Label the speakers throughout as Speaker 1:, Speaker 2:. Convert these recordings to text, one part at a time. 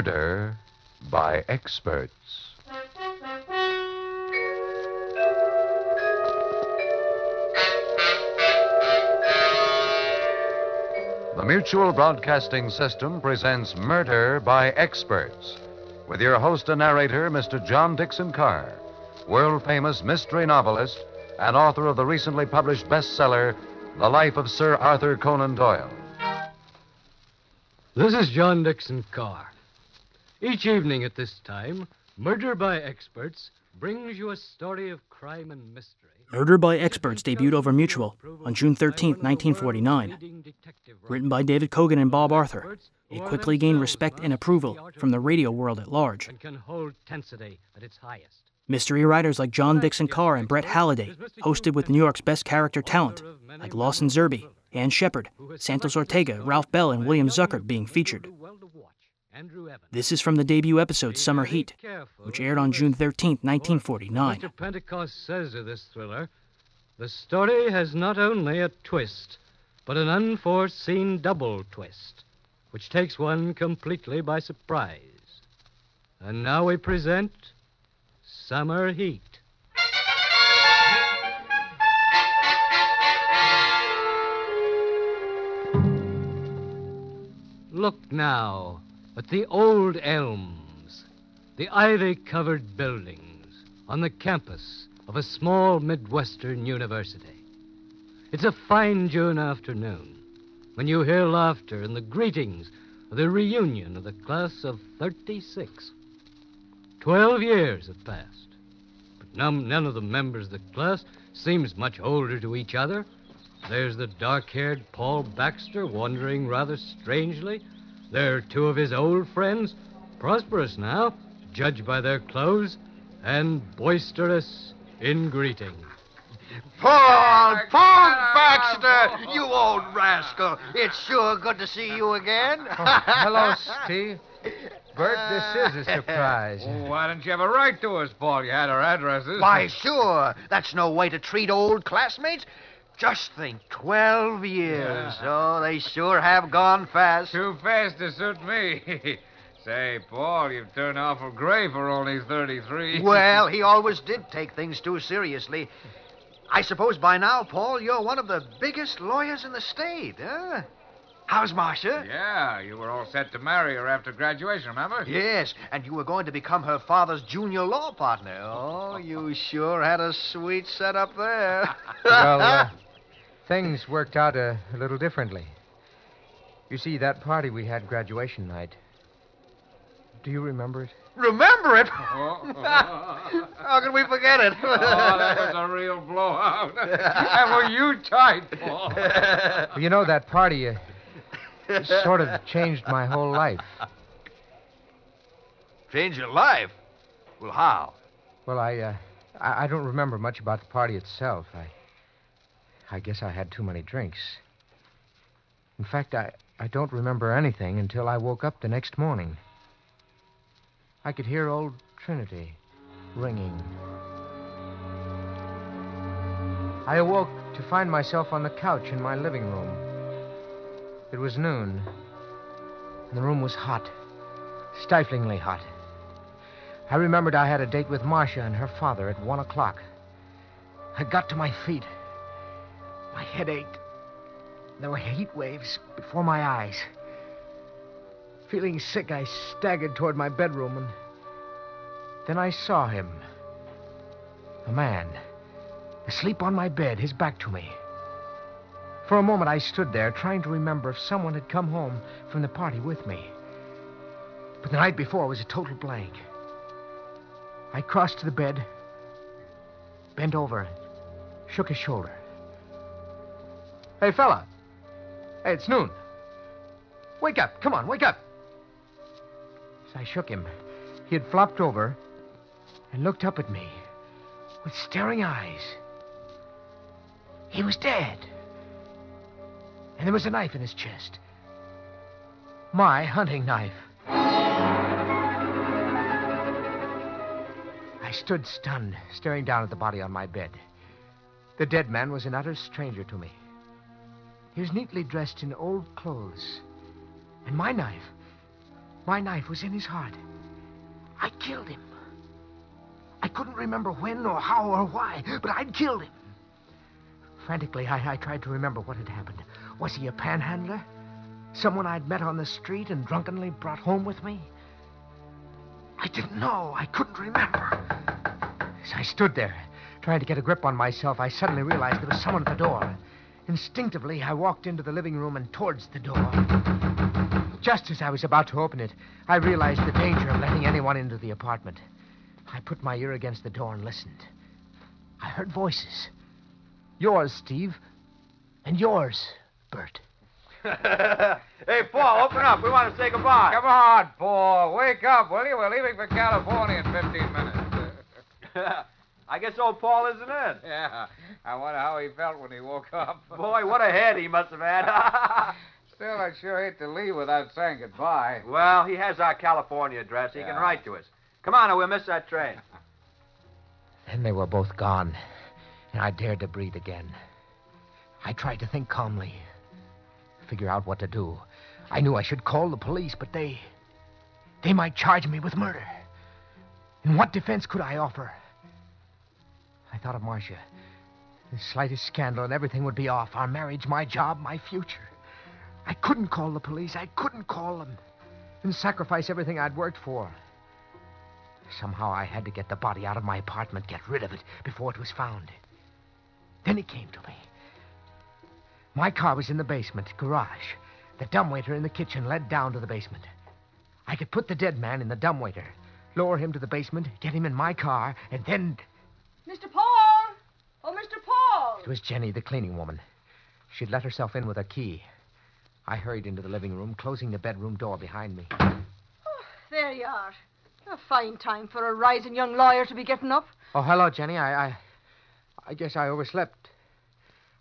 Speaker 1: Murder by Experts. The Mutual Broadcasting System presents Murder by Experts with your host and narrator, Mr. John Dickson Carr, world famous mystery novelist and author of the recently published bestseller, The Life of Sir Arthur Conan Doyle.
Speaker 2: This is John Dickson Carr. Each evening at this time, Murder by Experts brings you a story of crime and mystery.
Speaker 3: Murder by Experts debuted over Mutual on June 13, 1949. Written by David Kogan and Bob Arthur, it quickly gained respect and approval from the radio world at large.
Speaker 2: And can hold tensity at its highest.
Speaker 3: Mystery writers like John Dickson Carr and Brett Halliday hosted with New York's best character talent, like Lawson Zerbe, Ann Shepherd, Santos Ortega, Ralph Bell, and William Zuckert being featured. This is from the debut episode Summer Heat, which aired on June 13, 1949.
Speaker 2: Mr. Pentecost says of this thriller, the story has not only a twist, but an unforeseen double twist, which takes one completely by surprise. And now we present Summer Heat. Look now at the old elms, the ivy covered buildings on the campus of a small Midwestern university. It's a fine June afternoon when you hear laughter and the greetings of the reunion of the class of 36. Twelve years have passed, but none, none of the members of the class seems much older to each other. There's the dark haired Paul Baxter wandering rather strangely. There are two of his old friends, prosperous now, judged by their clothes, and boisterous in greeting.
Speaker 4: Paul, Paul Baxter, you old rascal. It's sure good to see you again.
Speaker 5: Hello, Steve. Bert, this is a surprise.
Speaker 6: Oh, why didn't you have a right to us, Paul? You had our addresses.
Speaker 4: Why, sure. That's no way to treat old classmates. Just think, 12 years. Oh, they sure have gone fast.
Speaker 6: Too fast to suit me. Say, Paul, you've turned awful gray for only 33.
Speaker 4: Well, he always did take things too seriously. I suppose by now, Paul, you're one of the biggest lawyers in the state, huh? How's Marcia?
Speaker 6: Yeah, you were all set to marry her after graduation, remember?
Speaker 4: Yes, and you were going to become her father's junior law partner. Oh, you sure had a sweet setup there.
Speaker 5: Well, uh, things worked out a, a little differently. You see, that party we had graduation night. Do you remember it?
Speaker 4: Remember it?
Speaker 6: Oh,
Speaker 4: How can we forget it?
Speaker 6: Oh, that was a real blowout. and were you tight, Paul?
Speaker 5: Well, you know, that party uh, sort of changed my whole life.
Speaker 4: Change your life? Well, how?
Speaker 5: Well, I, uh, I, I don't remember much about the party itself. I, I guess I had too many drinks. In fact, I, I don't remember anything until I woke up the next morning. I could hear old Trinity ringing. I awoke to find myself on the couch in my living room. It was noon, and the room was hot, stiflingly hot. I remembered I had a date with Marcia and her father at one o'clock. I got to my feet. My head ached. There were heat waves before my eyes. Feeling sick, I staggered toward my bedroom, and then I saw him. A man, asleep on my bed, his back to me. For a moment, I stood there, trying to remember if someone had come home from the party with me. But the night before was a total blank. I crossed to the bed, bent over, shook his shoulder. Hey, fella. Hey, it's noon. Wake up. Come on, wake up. As I shook him, he had flopped over and looked up at me with staring eyes. He was dead. And there was a knife in his chest. My hunting knife. I stood stunned, staring down at the body on my bed. The dead man was an utter stranger to me. He was neatly dressed in old clothes. And my knife. My knife was in his heart. I killed him. I couldn't remember when or how or why, but I'd killed him. Frantically, I, I tried to remember what had happened. Was he a panhandler? Someone I'd met on the street and drunkenly brought home with me? I didn't know. I couldn't remember. As I stood there, trying to get a grip on myself, I suddenly realized there was someone at the door. Instinctively, I walked into the living room and towards the door. Just as I was about to open it, I realized the danger of letting anyone into the apartment. I put my ear against the door and listened. I heard voices. Yours, Steve. And yours, Bert.
Speaker 7: hey, Paul, open up. We want to say goodbye.
Speaker 6: Come on, Paul. Wake up, will you? We're leaving for California in 15 minutes.
Speaker 7: I guess old Paul isn't in.
Speaker 6: yeah. I wonder how he felt when he woke up.
Speaker 7: Boy, what a head he must have had.
Speaker 6: Still, I'd sure hate to leave without saying goodbye.
Speaker 7: well, he has our California address. He
Speaker 6: Yeah.
Speaker 7: can write to us. Come on, or we'll miss that train.
Speaker 5: Then they were both gone, and I dared to breathe again. I tried to think calmly, figure out what to do. I knew I should call the police, but they. they might charge me with murder. And what defense could I offer? I thought of Marcia. The slightest scandal and everything would be off our marriage, my job, my future. I couldn't call the police. I couldn't call them and sacrifice everything I'd worked for. Somehow I had to get the body out of my apartment, get rid of it before it was found. Then it came to me. My car was in the basement, garage. The dumbwaiter in the kitchen led down to the basement. I could put the dead man in the dumbwaiter, lower him to the basement, get him in my car, and then
Speaker 8: Mr. Paul! Oh, Mr. Paul!
Speaker 5: it was Jenny, the cleaning woman. She'd let herself in with a key. I hurried into the living room, closing the bedroom door behind me.
Speaker 8: Oh, there you are. A fine time for a rising young lawyer to be getting up.
Speaker 5: Oh, hello, Jenny. I, I, I guess I overslept.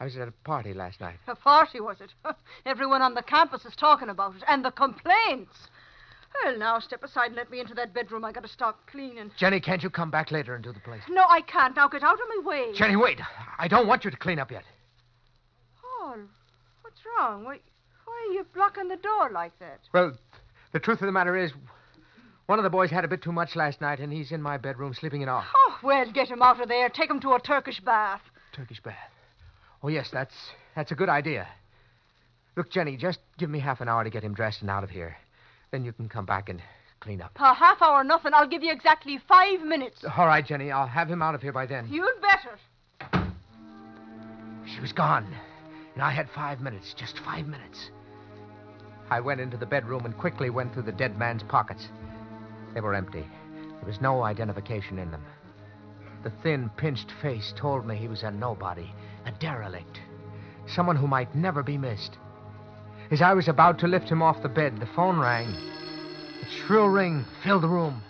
Speaker 5: I was at a party last night.
Speaker 8: A party, was it? Everyone on the campus is talking about it. And the complaints. Well, now step aside and let me into that bedroom. I gotta start cleaning.
Speaker 5: Jenny, can't you come back later and do the place?
Speaker 8: No, I can't. Now get out of my way.
Speaker 5: Jenny, wait. I don't want you to clean up yet.
Speaker 8: Paul, what's wrong? Why, why are you blocking the door like that?
Speaker 5: Well, the truth of the matter is, one of the boys had a bit too much last night, and he's in my bedroom sleeping it off.
Speaker 8: Oh, well, get him out of there. Take him to a Turkish bath.
Speaker 5: Turkish bath. Oh, yes, that's that's a good idea. Look, Jenny, just give me half an hour to get him dressed and out of here. Then you can come back and clean up.
Speaker 8: A half hour, nothing. I'll give you exactly five minutes.
Speaker 5: All right, Jenny, I'll have him out of here by then.
Speaker 8: You'd better.
Speaker 5: She was gone, and I had five minutes, just five minutes. I went into the bedroom and quickly went through the dead man's pockets. They were empty. There was no identification in them. The thin, pinched face told me he was a nobody, a derelict, someone who might never be missed. As I was about to lift him off the bed, the phone rang. Its shrill ring filled the room.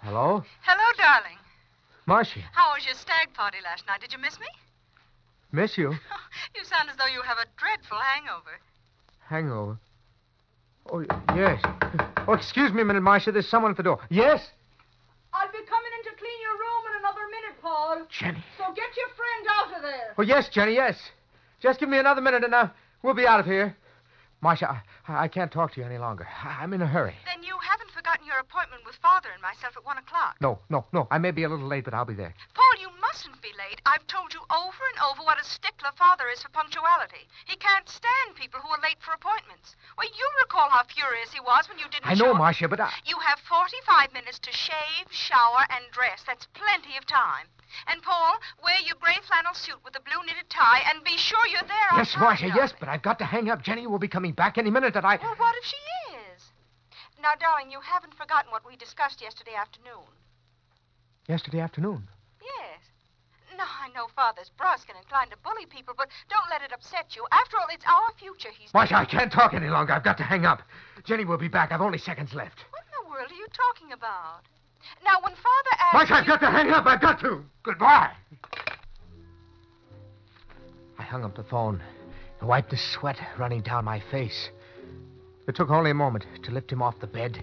Speaker 5: Hello?
Speaker 9: Hello, darling.
Speaker 5: Marcia.
Speaker 9: How was your stag party last night? Did you miss me?
Speaker 5: Miss you?
Speaker 9: You sound as though you have a dreadful hangover.
Speaker 5: Hangover. Oh, yes. Oh, excuse me a minute, Marcia. There's someone at the door. Yes?
Speaker 8: I'll be coming in to clean your room in another minute, Paul.
Speaker 5: Jenny.
Speaker 8: So get your friend out of there.
Speaker 5: Oh, yes, Jenny, yes. Just give me another minute and uh, we'll be out of here. Marcia, I, I can't talk to you any longer. I, I'm in a hurry.
Speaker 9: Then you haven't forgotten your appointment with Father and myself at one o'clock.
Speaker 5: No, no, no. I may be a little late, but I'll be there.
Speaker 9: Mustn't be late. I've told you over and over what a stickler Father is for punctuality. He can't stand people who are late for appointments. Well, you recall how furious he was when you didn't
Speaker 5: I know,
Speaker 9: show.
Speaker 5: Marcia, but I.
Speaker 9: You have 45 minutes to shave, shower, and dress. That's plenty of time. And, Paul, wear your gray flannel suit with a blue knitted tie and be sure you're there on
Speaker 5: Yes, Marcia, yes, but I've got to hang up. Jenny will be coming back any minute that I.
Speaker 9: Well, what if she is? Now, darling, you haven't forgotten what we discussed yesterday afternoon.
Speaker 5: Yesterday afternoon.
Speaker 9: Yes. No, I know Father's brusque and inclined to bully people, but don't let it upset you. After all, it's our future he's...
Speaker 5: Marcia, I can't talk any longer. I've got to hang up. Jenny will be back. I've only seconds left.
Speaker 9: What in the world are you talking about? Now, when Father asks
Speaker 5: Marcia, I've
Speaker 9: you-
Speaker 5: got to hang up. I've got to. Goodbye. I hung up the phone and wiped the sweat running down my face. It took only a moment to lift him off the bed,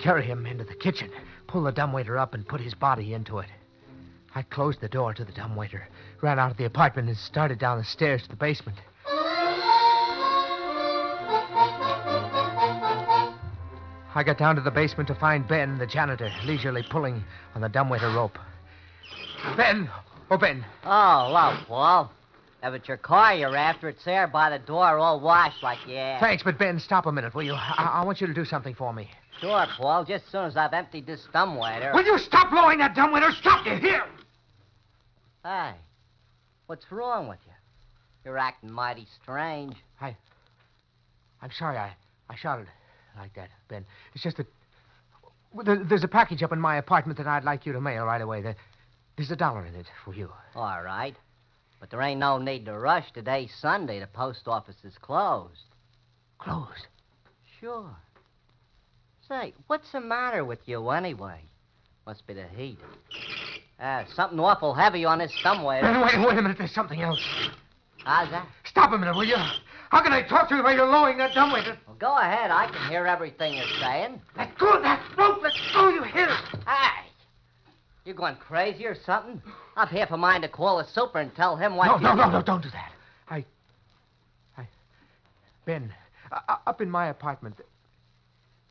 Speaker 5: carry him into the kitchen, pull the dumbwaiter up, and put his body into it. I closed the door to the dumbwaiter, ran out of the apartment, and started down the stairs to the basement. I got down to the basement to find Ben, the janitor, leisurely pulling on the dumbwaiter rope. Ben! Oh, Ben.
Speaker 10: Oh, well, Paul. If it's your car you're after, it's there by the door, all washed like you asked.
Speaker 5: Thanks, but Ben, stop a minute, will you? I, I want you to do something for me.
Speaker 10: Sure, Paul. Just as soon as I've emptied this dumbwaiter.
Speaker 5: Will you stop blowing that dumbwaiter? Stop, you hear?
Speaker 10: Hey, what's wrong with you? You're acting mighty strange.
Speaker 5: I. I'm sorry I, I shouted like that, Ben. It's just that. well, There's a package up in my apartment that I'd like you to mail right away. There's a dollar in it for you.
Speaker 10: All right. But there ain't no need to rush. Today's Sunday. The post office is closed.
Speaker 5: Closed.
Speaker 10: Sure. Say, what's the matter with you anyway? Must be the heat. Uh, something awful heavy on this dumbwaiter.
Speaker 5: Ben, wait, wait a minute. There's something else.
Speaker 10: How's that?
Speaker 5: Stop a minute, will you? How can I talk to you while you're lowering that dumbwaiter?
Speaker 10: Well, go ahead. I can hear everything you're saying.
Speaker 5: Let go of that rope. Let go, you hear it?
Speaker 10: Hey! You going crazy or something? I've half a mind to call the super and tell him what
Speaker 5: No,
Speaker 10: you...
Speaker 5: no, no, no, don't do that. I. I. Ben, uh, uh, up in my apartment,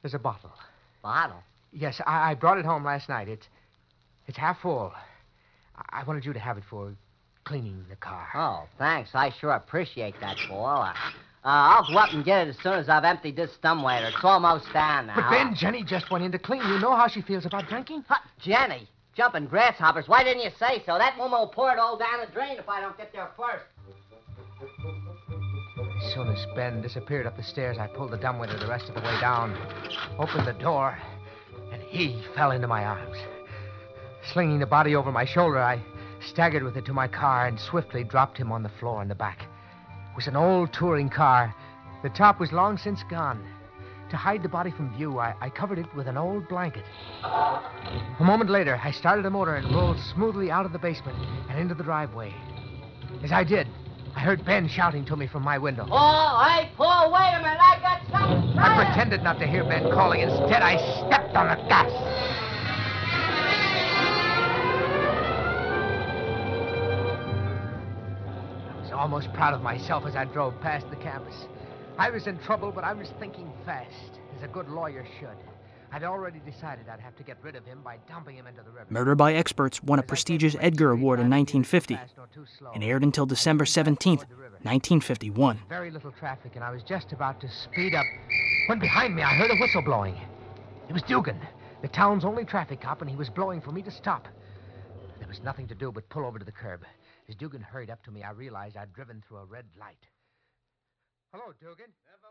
Speaker 5: there's a bottle.
Speaker 10: Bottle?
Speaker 5: Yes, I, I brought it home last night. It's, it's half full. I, I wanted you to have it for cleaning the car.
Speaker 10: Oh, thanks. I sure appreciate that, Paul. Uh, uh, I'll go up and get it as soon as I've emptied this dumbwaiter. It's almost down now.
Speaker 5: But Ben, Jenny just went in to clean. You know how she feels about drinking?
Speaker 10: Huh, Jenny, jumping grasshoppers. Why didn't you say so? That woman will pour it all down the drain if I don't get there first.
Speaker 5: As soon as Ben disappeared up the stairs, I pulled the dumbwaiter the rest of the way down, opened the door, and he fell into my arms. Slinging the body over my shoulder, I staggered with it to my car and swiftly dropped him on the floor in the back. It was an old touring car. The top was long since gone. To hide the body from view, I, I covered it with an old blanket. A moment later, I started the motor and rolled smoothly out of the basement and into the driveway. As I did, I heard Ben shouting to me from my window.
Speaker 10: Oh, hey, Paul, wait a minute. I got something.
Speaker 5: I pretended not to hear Ben calling. Instead, I stepped on the gas. Almost proud of myself as I drove past the campus. I was in trouble, but I was thinking fast, as a good lawyer should. I'd already decided I'd have to get rid of him by dumping him into the river.
Speaker 3: Murder by Experts won a prestigious Edgar Award in 1950 and aired until December 17, 1951.
Speaker 5: Very little traffic, and I was just about to speed up when behind me I heard a whistle blowing. It was Dugan, the town's only traffic cop, and he was blowing for me to stop. There was nothing to do but pull over to the curb. As Dugan hurried up to me, I realized I'd driven through a red light. Hello, Dugan.
Speaker 7: Never